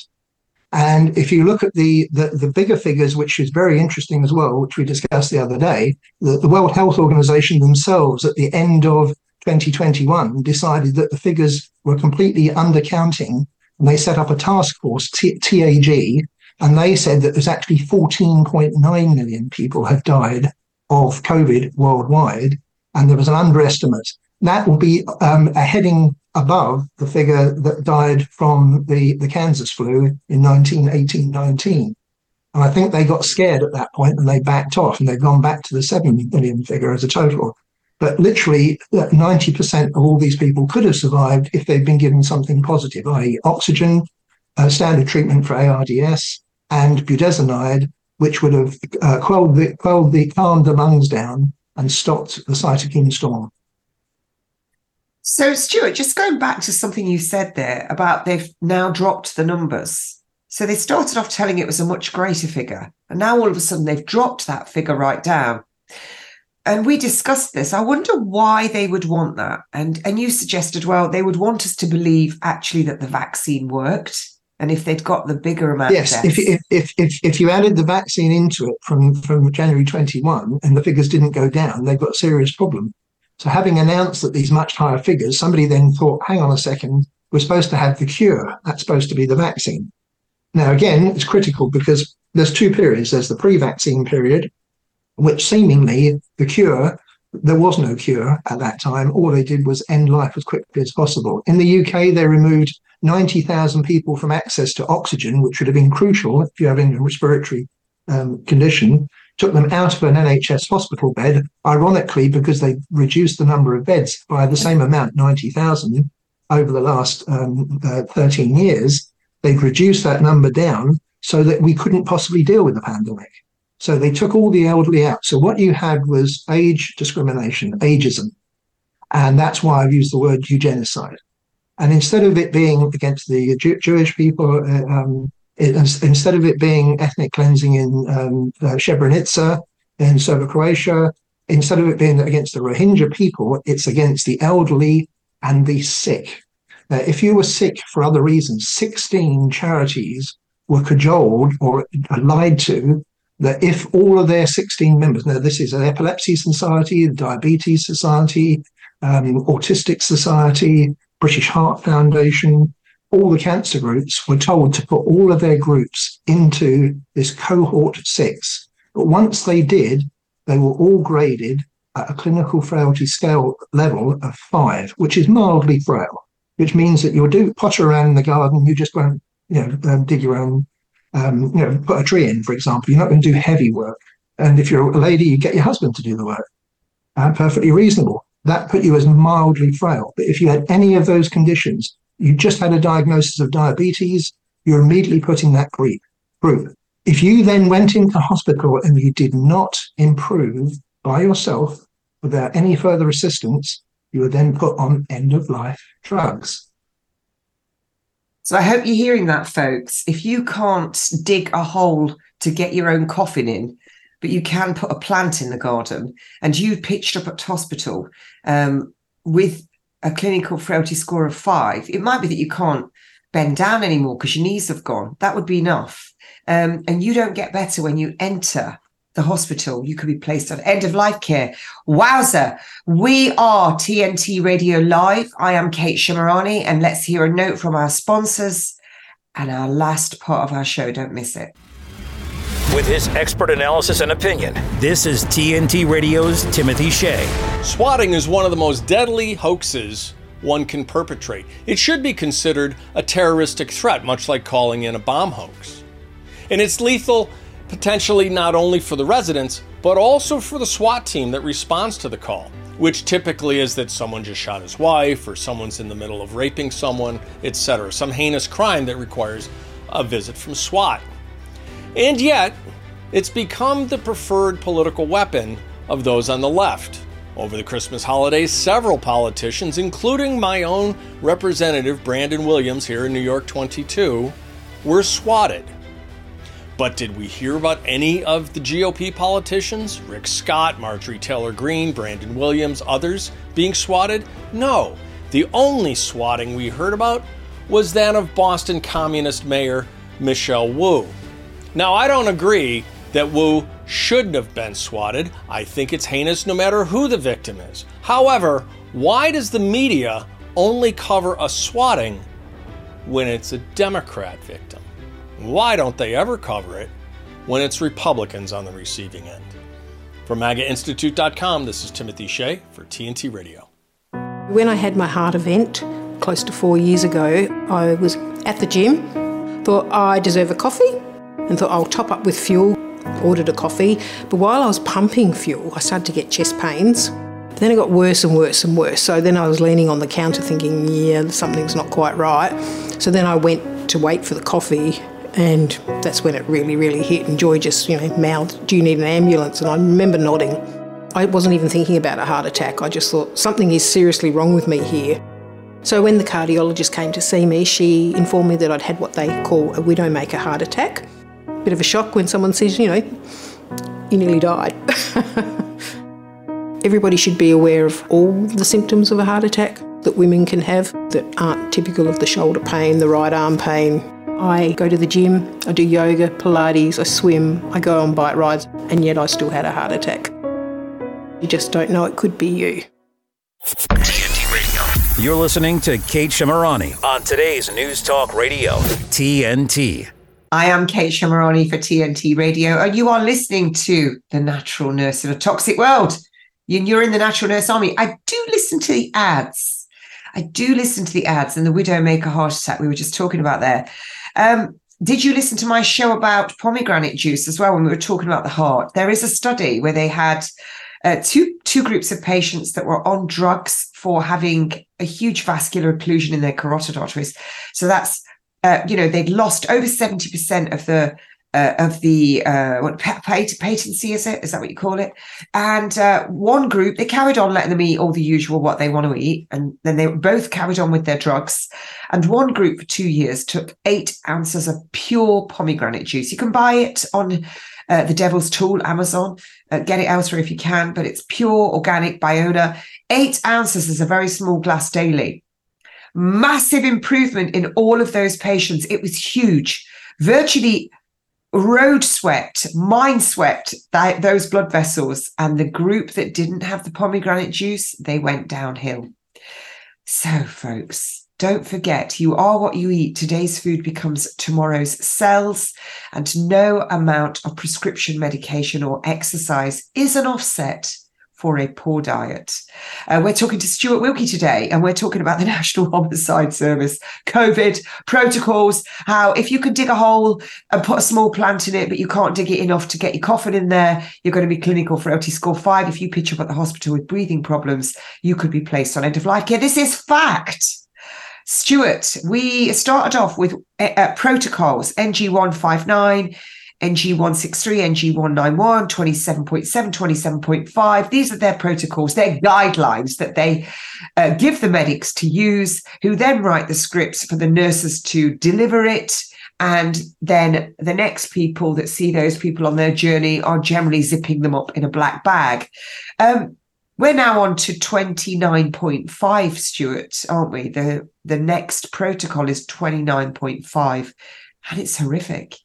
And if you look at the, the, the, bigger figures, which is very interesting as well, which we discussed the other day, the, the World Health Organization themselves at the end of 2021 decided that the figures were completely undercounting and they set up a task force, T- TAG, and they said that there's actually 14.9 million people have died of COVID worldwide, and there was an underestimate. That will be um, a heading above the figure that died from the, the Kansas flu in 1918 19. And I think they got scared at that point and they backed off and they've gone back to the 7 million figure as a total. But literally, 90% uh, of all these people could have survived if they'd been given something positive, i.e., oxygen, uh, standard treatment for ARDS, and budesonide, which would have uh, quelled the, quelled the, calmed the lungs down and stopped the cytokine storm. So, Stuart, just going back to something you said there about they've now dropped the numbers. So they started off telling it was a much greater figure, and now all of a sudden they've dropped that figure right down. And we discussed this. I wonder why they would want that. And and you suggested, well, they would want us to believe actually that the vaccine worked, and if they'd got the bigger amount. Yes, if, if if if if you added the vaccine into it from from January twenty one, and the figures didn't go down, they've got a serious problem. So having announced that these much higher figures, somebody then thought, hang on a second, we're supposed to have the cure. That's supposed to be the vaccine. Now, again, it's critical because there's two periods. There's the pre-vaccine period, which seemingly the cure, there was no cure at that time. All they did was end life as quickly as possible. In the UK, they removed 90,000 people from access to oxygen, which would have been crucial if you're having a respiratory um, condition took them out of an NHS hospital bed, ironically, because they reduced the number of beds by the same amount, 90,000, over the last um, uh, 13 years. They've reduced that number down so that we couldn't possibly deal with the pandemic. So they took all the elderly out. So what you had was age discrimination, ageism. And that's why I've used the word eugenicide. And instead of it being against the Jew- Jewish people, uh, um, it, instead of it being ethnic cleansing in um, uh, Srebrenica in Soviet Croatia, instead of it being against the Rohingya people, it's against the elderly and the sick. Now, if you were sick for other reasons, 16 charities were cajoled or lied to that if all of their 16 members, now this is an epilepsy society, diabetes society, um, autistic society, British Heart Foundation, all the cancer groups were told to put all of their groups into this cohort six. But once they did, they were all graded at a clinical frailty scale level of five, which is mildly frail, which means that you'll do potter around in the garden, you just won't, you know, um, dig your own, um, you know, put a tree in, for example. You're not going to do heavy work. And if you're a lady, you get your husband to do the work. Uh, perfectly reasonable. That put you as mildly frail. But if you had any of those conditions, you just had a diagnosis of diabetes, you're immediately put in that group. group. If you then went into hospital and you did not improve by yourself without any further assistance, you were then put on end of life drugs. So I hope you're hearing that, folks. If you can't dig a hole to get your own coffin in, but you can put a plant in the garden, and you pitched up at hospital um, with a clinical frailty score of five, it might be that you can't bend down anymore because your knees have gone. That would be enough. Um, and you don't get better when you enter the hospital. You could be placed on end of life care. Wowza. We are TNT Radio Live. I am Kate Shemirani, and let's hear a note from our sponsors and our last part of our show. Don't miss it. With his expert analysis and opinion, this is TNT Radio's Timothy Shea. Swatting is one of the most deadly hoaxes one can perpetrate. It should be considered a terroristic threat, much like calling in a bomb hoax. And it's lethal potentially not only for the residents, but also for the SWAT team that responds to the call, which typically is that someone just shot his wife or someone's in the middle of raping someone, etc. Some heinous crime that requires a visit from SWAT. And yet, it's become the preferred political weapon of those on the left. Over the Christmas holidays, several politicians, including my own representative Brandon Williams here in New York 22, were swatted. But did we hear about any of the GOP politicians, Rick Scott, Marjorie Taylor Greene, Brandon Williams, others, being swatted? No. The only swatting we heard about was that of Boston Communist Mayor Michelle Wu. Now, I don't agree that Wu shouldn't have been swatted. I think it's heinous no matter who the victim is. However, why does the media only cover a swatting when it's a Democrat victim? Why don't they ever cover it when it's Republicans on the receiving end? From MAGAInstitute.com, this is Timothy Shea for TNT Radio. When I had my heart event close to four years ago, I was at the gym, thought I deserve a coffee and thought I'll top up with fuel. Ordered a coffee, but while I was pumping fuel, I started to get chest pains. Then it got worse and worse and worse. So then I was leaning on the counter thinking, yeah, something's not quite right. So then I went to wait for the coffee And that's when it really, really hit. And Joy just, you know, mouthed, Do you need an ambulance? And I remember nodding. I wasn't even thinking about a heart attack. I just thought something is seriously wrong with me here. So when the cardiologist came to see me, she informed me that I'd had what they call a widowmaker heart attack. Bit of a shock when someone says, you know, you nearly died. (laughs) Everybody should be aware of all the symptoms of a heart attack that women can have that aren't typical of the shoulder pain, the right arm pain, I go to the gym, I do yoga, Pilates, I swim, I go on bike rides, and yet I still had a heart attack. You just don't know it could be you. TNT Radio. You're listening to Kate Shemirani on today's News Talk Radio, TNT. I am Kate Shemirani for TNT Radio, and you are listening to The Natural Nurse in a Toxic World. You're in the Natural Nurse Army. I do listen to the ads. I do listen to the ads and the Widowmaker heart attack we were just talking about there. Um, did you listen to my show about pomegranate juice as well when we were talking about the heart? There is a study where they had uh, two two groups of patients that were on drugs for having a huge vascular occlusion in their carotid arteries. So that's uh, you know they'd lost over seventy percent of the uh, of the uh, what patency is it? Is that what you call it? And uh, one group they carried on letting them eat all the usual what they want to eat, and then they both carried on with their drugs. And one group for two years took eight ounces of pure pomegranate juice. You can buy it on uh, the Devil's Tool, Amazon. Uh, get it elsewhere if you can, but it's pure organic Biona. Eight ounces is a very small glass daily. Massive improvement in all of those patients. It was huge. Virtually road swept, mind swept that, those blood vessels. And the group that didn't have the pomegranate juice, they went downhill. So, folks, don't forget you are what you eat. Today's food becomes tomorrow's cells, and no amount of prescription medication or exercise is an offset for a poor diet. Uh, we're talking to Stuart Wilkie today, and we're talking about the (laughs) National Homicide Service, COVID protocols, how if you can dig a hole and put a small plant in it, but you can't dig it enough to get your coffin in there, you're going to be clinical frailty score five. If you pitch up at the hospital with breathing problems, you could be placed on end of life care. This is fact. Stuart, we started off with uh, uh protocols NG159 NG163, NG191, 27.7, 27.5. These are their protocols, their guidelines that they uh, give the medics to use, who then write the scripts for the nurses to deliver it. And then the next people that see those people on their journey are generally zipping them up in a black bag. Um, we're now on to 29.5, Stuart, aren't we? The the next protocol is 29.5, and it's horrific.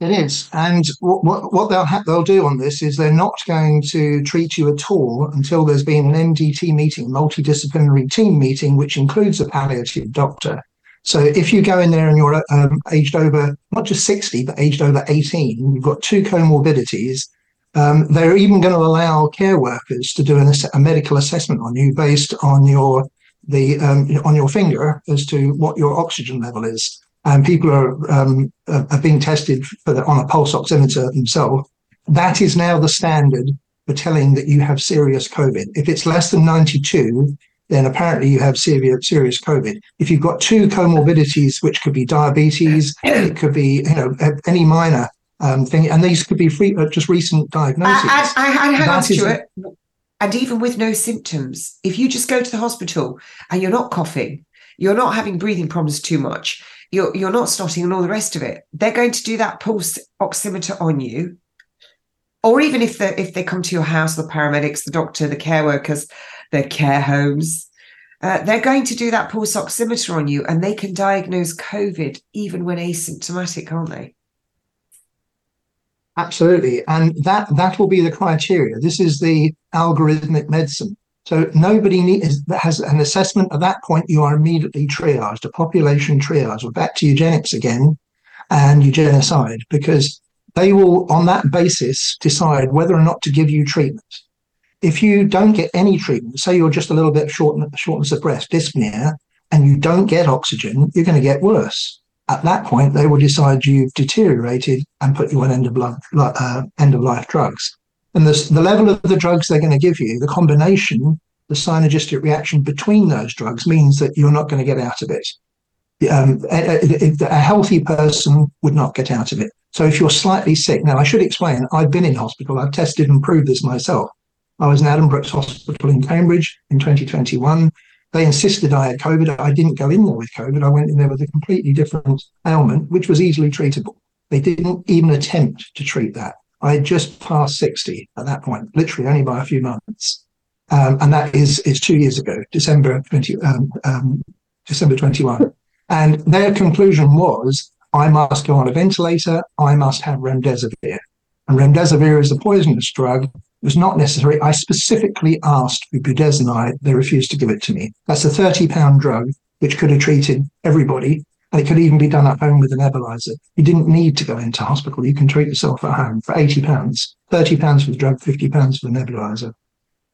It is, and what, what they'll ha- they'll do on this is they're not going to treat you at all until there's been an MDT meeting, multidisciplinary team meeting, which includes a palliative doctor. So if you go in there and you're um, aged over not just 60 but aged over 18, you've got two comorbidities. Um, they're even going to allow care workers to do an, a medical assessment on you based on your the um, on your finger as to what your oxygen level is and people are um, are being tested the, on a pulse oximeter themselves. That is now the standard for telling that you have serious COVID. If it's less than 92, then apparently you have serious serious COVID. If you've got two comorbidities, which could be diabetes, it could be you know any minor um, thing, and these could be free, uh, just recent diagnoses. I, I, I hang on, Stuart. And even with no symptoms, if you just go to the hospital and you're not coughing, you're not having breathing problems too much, you're you're not snotting and all the rest of it. They're going to do that pulse oximeter on you. Or even if they if they come to your house, the paramedics, the doctor, the care workers, the care homes, uh, they're going to do that pulse oximeter on you, and they can diagnose COVID even when asymptomatic, aren't they? Absolutely, and that that will be the criteria. This is the algorithmic medicine. So nobody needs, has an assessment at that point. You are immediately triaged, a population triage. We're back to eugenics again and eugenicide because they will, on that basis, decide whether or not to give you treatment. If you don't get any treatment, say you're just a little bit short, shortness of breath, dyspnea, and you don't get oxygen, you're going to get worse. At that point, they will decide you've deteriorated and put you on end of life, uh, end of life drugs. And the, the level of the drugs they're going to give you, the combination, the synergistic reaction between those drugs means that you're not going to get out of it. Um, a, a, a healthy person would not get out of it. So if you're slightly sick, now I should explain, I've been in hospital, I've tested and proved this myself. I was in Addenbrooke's Hospital in Cambridge in 2021. They insisted I had COVID. I didn't go in there with COVID. I went in there with a completely different ailment, which was easily treatable. They didn't even attempt to treat that. I just passed 60 at that point, literally only by a few months. Um, and that is is two years ago, December 20, um, um, December 21. And their conclusion was, I must go on a ventilator. I must have remdesivir. And remdesivir is a poisonous drug. It was not necessary. I specifically asked for budesonide. They refused to give it to me. That's a 30 pound drug, which could have treated everybody. It could even be done at home with a nebulizer. You didn't need to go into hospital. You can treat yourself at home for 80 pounds, 30 pounds for the drug, 50 pounds for the nebulizer.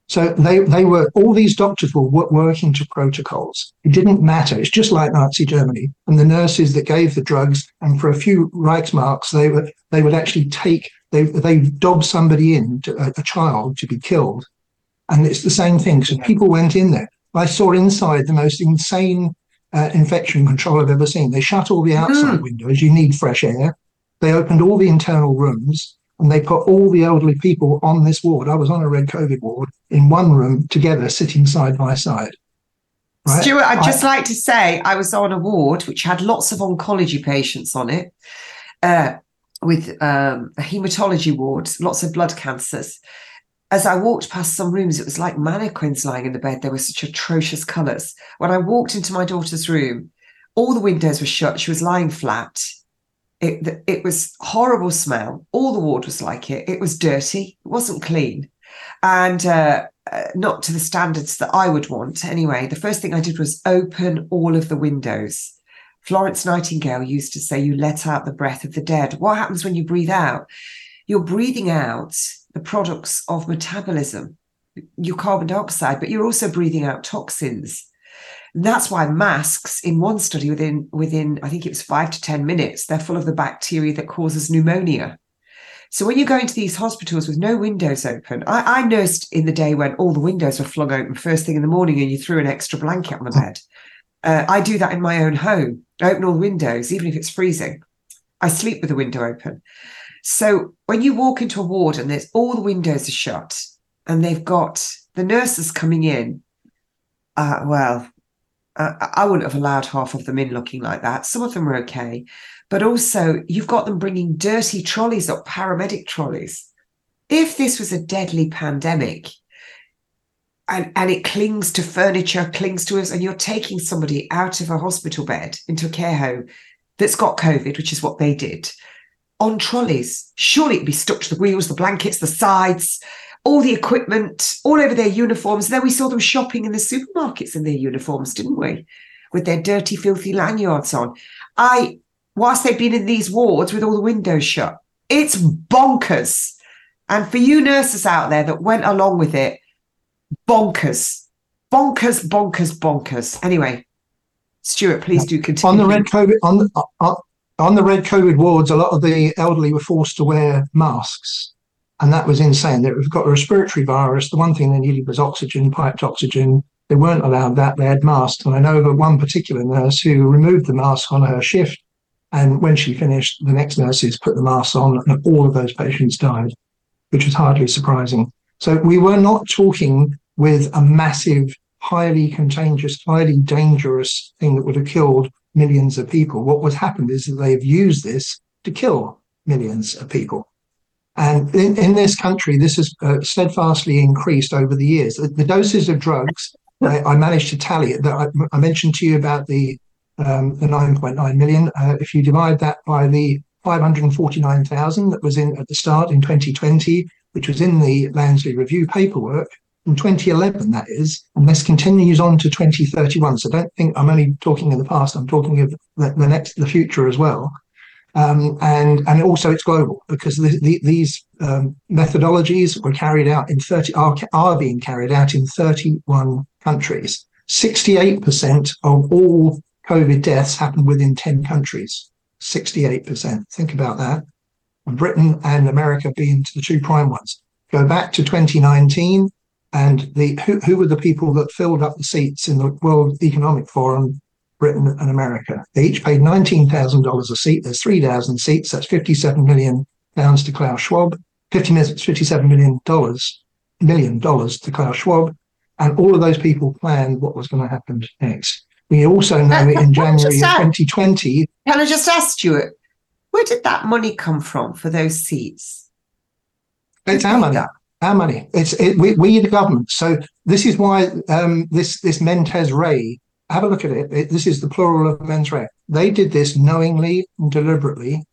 So they, they were, all these doctors were working to protocols. It didn't matter. It's just like Nazi Germany. And the nurses that gave the drugs, and for a few Reichsmarks, they were, they would actually take, they, they dob somebody in, to, a, a child to be killed. And it's the same thing. So people went in there. I saw inside the most insane uh, infection control I've ever seen. They shut all the outside mm. windows. You need fresh air. They opened all the internal rooms and they put all the elderly people on this ward. I was on a red COVID ward in one room together, sitting side by side. Right? Stuart, I'd just like to say I was on a ward which had lots of oncology patients on it, uh, with um, a hematology ward, lots of blood cancers. As I walked past some rooms, it was like mannequins lying in the bed. There were such atrocious colours. When I walked into my daughter's room, all the windows were shut. She was lying flat it, it was horrible smell. All the ward was like it. It was dirty. It wasn't clean, and uh, uh, not to the standards that I would want. Anyway, the first thing I did was open all of the windows. Florence Nightingale used to say, "You let out the breath of the dead." What happens when you breathe out? You're breathing out the products of metabolism, your carbon dioxide, but you're also breathing out toxins that's why masks in one study within within I think it was five to ten minutes, they're full of the bacteria that causes pneumonia. So when you go into these hospitals with no windows open, I, I nursed in the day when all the windows were flung open first thing in the morning and you threw an extra blanket on the bed. Uh, I do that in my own home. I open all the windows, even if it's freezing. I sleep with the window open. So when you walk into a ward and there's all the windows are shut and they've got the nurses coming in, uh, well, uh, I wouldn't have allowed half of them in looking like that. Some of them were okay. But also, you've got them bringing dirty trolleys up, paramedic trolleys. If this was a deadly pandemic and, and it clings to furniture, clings to us, and you're taking somebody out of a hospital bed into a care home that's got COVID, which is what they did, on trolleys, surely it'd be stuck to the wheels, the blankets, the sides all the equipment all over their uniforms. And Then we saw them shopping in the supermarkets in their uniforms, didn't we? With their dirty, filthy lanyards on. I, whilst they've been in these wards with all the windows shut, it's bonkers. And for you nurses out there that went along with it, bonkers, bonkers, bonkers, bonkers. Anyway, Stuart, please do continue. On the red COVID, on the, on, on the red COVID wards, a lot of the elderly were forced to wear masks and that was insane. They've got a respiratory virus. The one thing they needed was oxygen, piped oxygen. They weren't allowed that. They had masks. And I know of one particular nurse who removed the mask on her shift. And when she finished, the next nurses put the mask on, and all of those patients died, which was hardly surprising. So we were not talking with a massive, highly contagious, highly dangerous thing that would have killed millions of people. What would happened is that they've used this to kill millions of people. And in, in this country, this has uh, steadfastly increased over the years. The, the doses of drugs, I, I, managed to tally it. That I, I, mentioned to you about the um, the 9.9 million. Uh, if you divide that by the 549,000 that was in at the start in 2020, which was in the Lansley Review paperwork, in 2011, that is, and this continues on to 2031. So don't think I'm only talking in the past, I'm talking of the, the next, the future as well. Um, and and also it's global because the, the, these um, methodologies were carried out in 30 are, are being carried out in 31 countries. 68% of all COVID deaths happen within 10 countries. 68%. Think about that. Britain and America being the two prime ones. Go back to 2019, and the who, who were the people that filled up the seats in the World Economic Forum Britain and America. They each paid $19,000 a seat. There's 3,000 seats. That's 57 million pounds to Klaus Schwab, 50 million, 57 million dollars, million dollars to Klaus Schwab. And all of those people planned what was going to happen next. We also know in can I just January of 2020, Can I just ask Stuart, where did that money come from for those seats? It's our money. Our money. It's it, we, we the government. So this is why um, this this Mentes Ray. Have a look at it. it. This is the plural of mens rea. They did this knowingly and deliberately,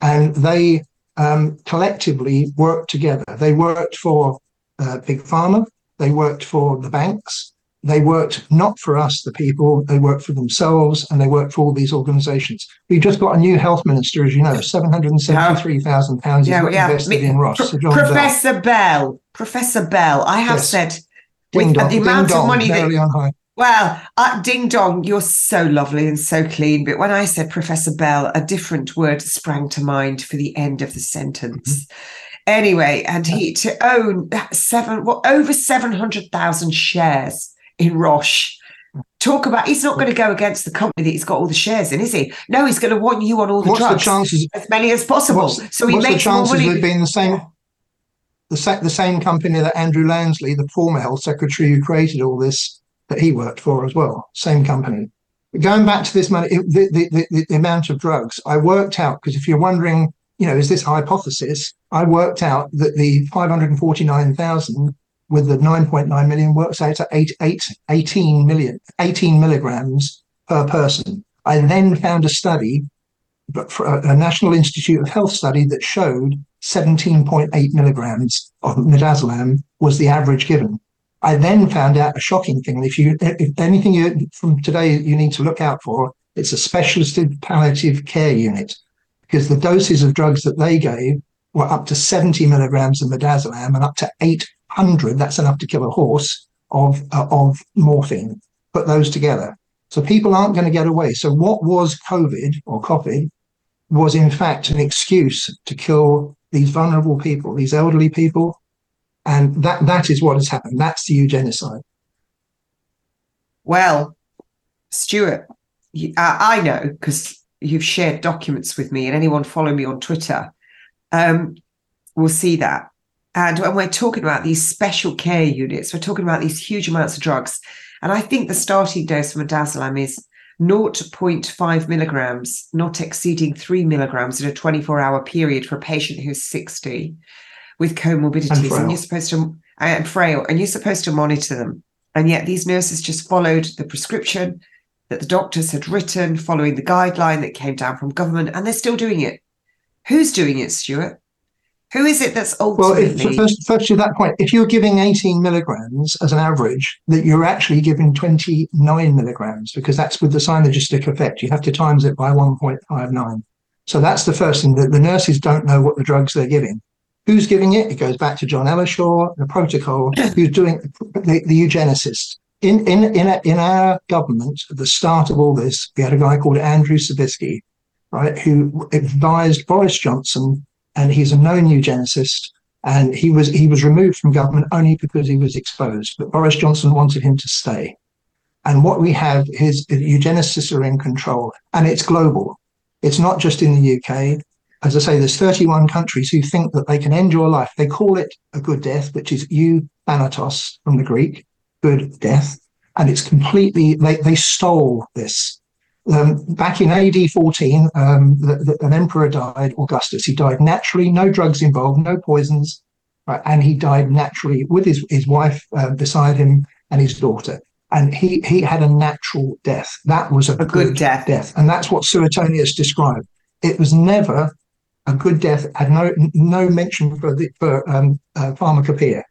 and they um, collectively worked together. They worked for uh, big pharma. They worked for the banks. They worked not for us, the people. They worked for themselves, and they worked for all these organisations. We've just got a new health minister, as you know. Seven hundred and seventy-three thousand pounds Yeah, yeah. invested in Roche. Pro- Sir John Bell. Professor Bell, Professor Bell, I have Yes. said Ding with dong, the amount dong, of money that on high. Well, uh, ding dong, you're so lovely and so clean. But when I said Professor Bell, a different word sprang to mind for the end of the sentence. Mm-hmm. Anyway, and he to own seven, well, over seven hundred thousand shares in Roche. Talk about he's not going to go against the company that he's got all the shares in, is he? No, he's going to want you on all the What's the drugs, chances- as many as possible, What's, so he what's the makes more chances of it being the same, the, sa- the same company that Andrew Lansley, the former health secretary who created all this, that he worked for as well, same company. But going back to this money, it- the, the, the, the amount of drugs, I worked out, because if you're wondering, you know, is this hypothesis? I worked out that the 549,000 with the 9.9 million works out at 8, 8, 18 million, 18 milligrams per person. I then found a study but for a, a National Institute of Health study that showed 17.8 milligrams of midazolam was the average given. I then found out a shocking thing. If you, if anything you, from today you need to look out for, it's a specialist palliative care unit because the doses of drugs that they gave were up to 70 milligrams of midazolam and up to 800. That's enough to kill a horse of uh, of morphine. Put those together. So people aren't going to get away. So what was COVID or COVID was in fact an excuse to kill these vulnerable people, these elderly people, and that that is what has happened. That's the eugenicide. Well, Stuart, you, uh, I know because you've shared documents with me, and anyone following me on Twitter um, will see that. And when we're talking about these special care units, we're talking about these huge amounts of drugs. And I think the starting dose for midazolam is 0.5 milligrams, not exceeding three milligrams in a 24 hour period for a patient who's 60 with comorbidities. And, frail. you're supposed to, and frail, and you're supposed to monitor them. And yet these nurses just followed the prescription that the doctors had written, following the guideline that came down from government, and they're still doing it. Who's doing it, Stuart? Who is it that's Well, ultimately? if, first, first to that point, if you're giving 18 milligrams as an average, that you're actually giving 29 milligrams because that's with the synergistic effect. You have to times it by 1.59. So that's the first thing that the nurses don't know what the drugs they're giving. Who's giving it? It goes back to John Ellershaw, the protocol, (coughs) who's doing the, the eugenicists. In, in, in, a, in our government, at the start of all this, we had a guy called Andrew Sabisky, right, who advised Boris Johnson and he's a known eugenicist. And he was he was removed from government only because he was exposed. But Boris Johnson wanted him to stay. And what we have is eugenicists are in control, and it's global. It's not just in the UK. As I say, there's 31 countries who think that they can end your life. They call it a good death, which is euthanatos from the Greek, good death. And it's completely, they, they stole this um, back in AD 14, um, the, the, an emperor died, Augustus. He died naturally, no drugs involved, no poisons, right? and he died naturally with his, his wife uh, beside him and his daughter. And he, he had a natural death. That was a, A good death. death. And that's what Suetonius described. It was never a good death, had no no mention for the for um, uh, pharmacopoeia.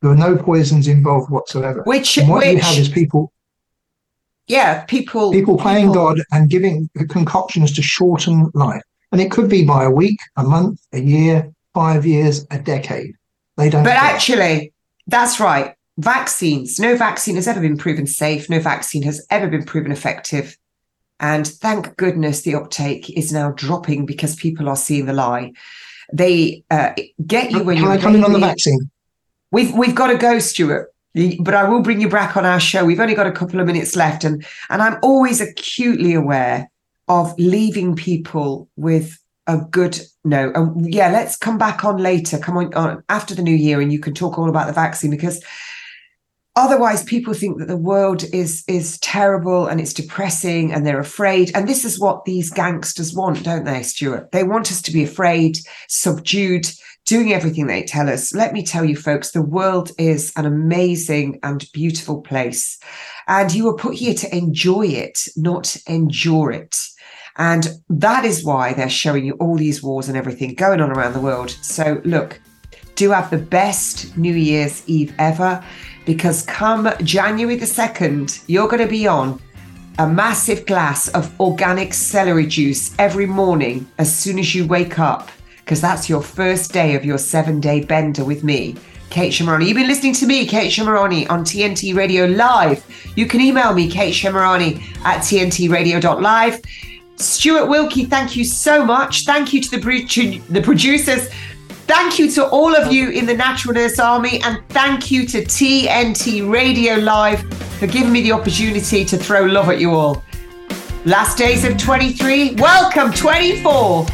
There were no poisons involved whatsoever. Which- and what you which- have is people yeah, people people playing people- God and giving concoctions to shorten life. And it could be by a week, a month, a year, five years, a decade. They don't. But care. actually, that's right. Vaccines. No vaccine has ever been proven safe. No vaccine has ever been proven effective. And thank goodness the uptake is now dropping because people are seeing the lie. They uh, get you when Can you're I come in on the vaccine? We've we've got to go, Stuart. But I will bring you back on our show. We've only got a couple of minutes left, and and I'm always acutely aware of leaving people with a good no. And yeah, let's come back on later. Come on, on after the new year, and you can talk all about the vaccine because otherwise people think that the world is is terrible and it's depressing and they're afraid and this is what these gangsters want don't they stuart they want us to be afraid subdued doing everything they tell us. Let me tell you folks the world is an amazing and beautiful place. And you were put here to enjoy it not endure it. And that is why they're showing you all these wars and everything going on around the world. So look do have the best new year's eve ever because come January the 2nd, you're going to be on a massive glass of organic celery juice every morning as soon as you wake up, because that's your first day of your seven day bender with me. Kate Shemirani. You've been listening to me, Kate Shemirani, on TNT Radio Live. You can email me, Kate Shemirani at tntradio.live. Stuart Wilkie, thank you so much. Thank you to the, the producers Thank you to all of you in the Natural Nurse Army, and thank you to TNT Radio Live for giving me the opportunity to throw love at you all. Last days of 23, welcome 24.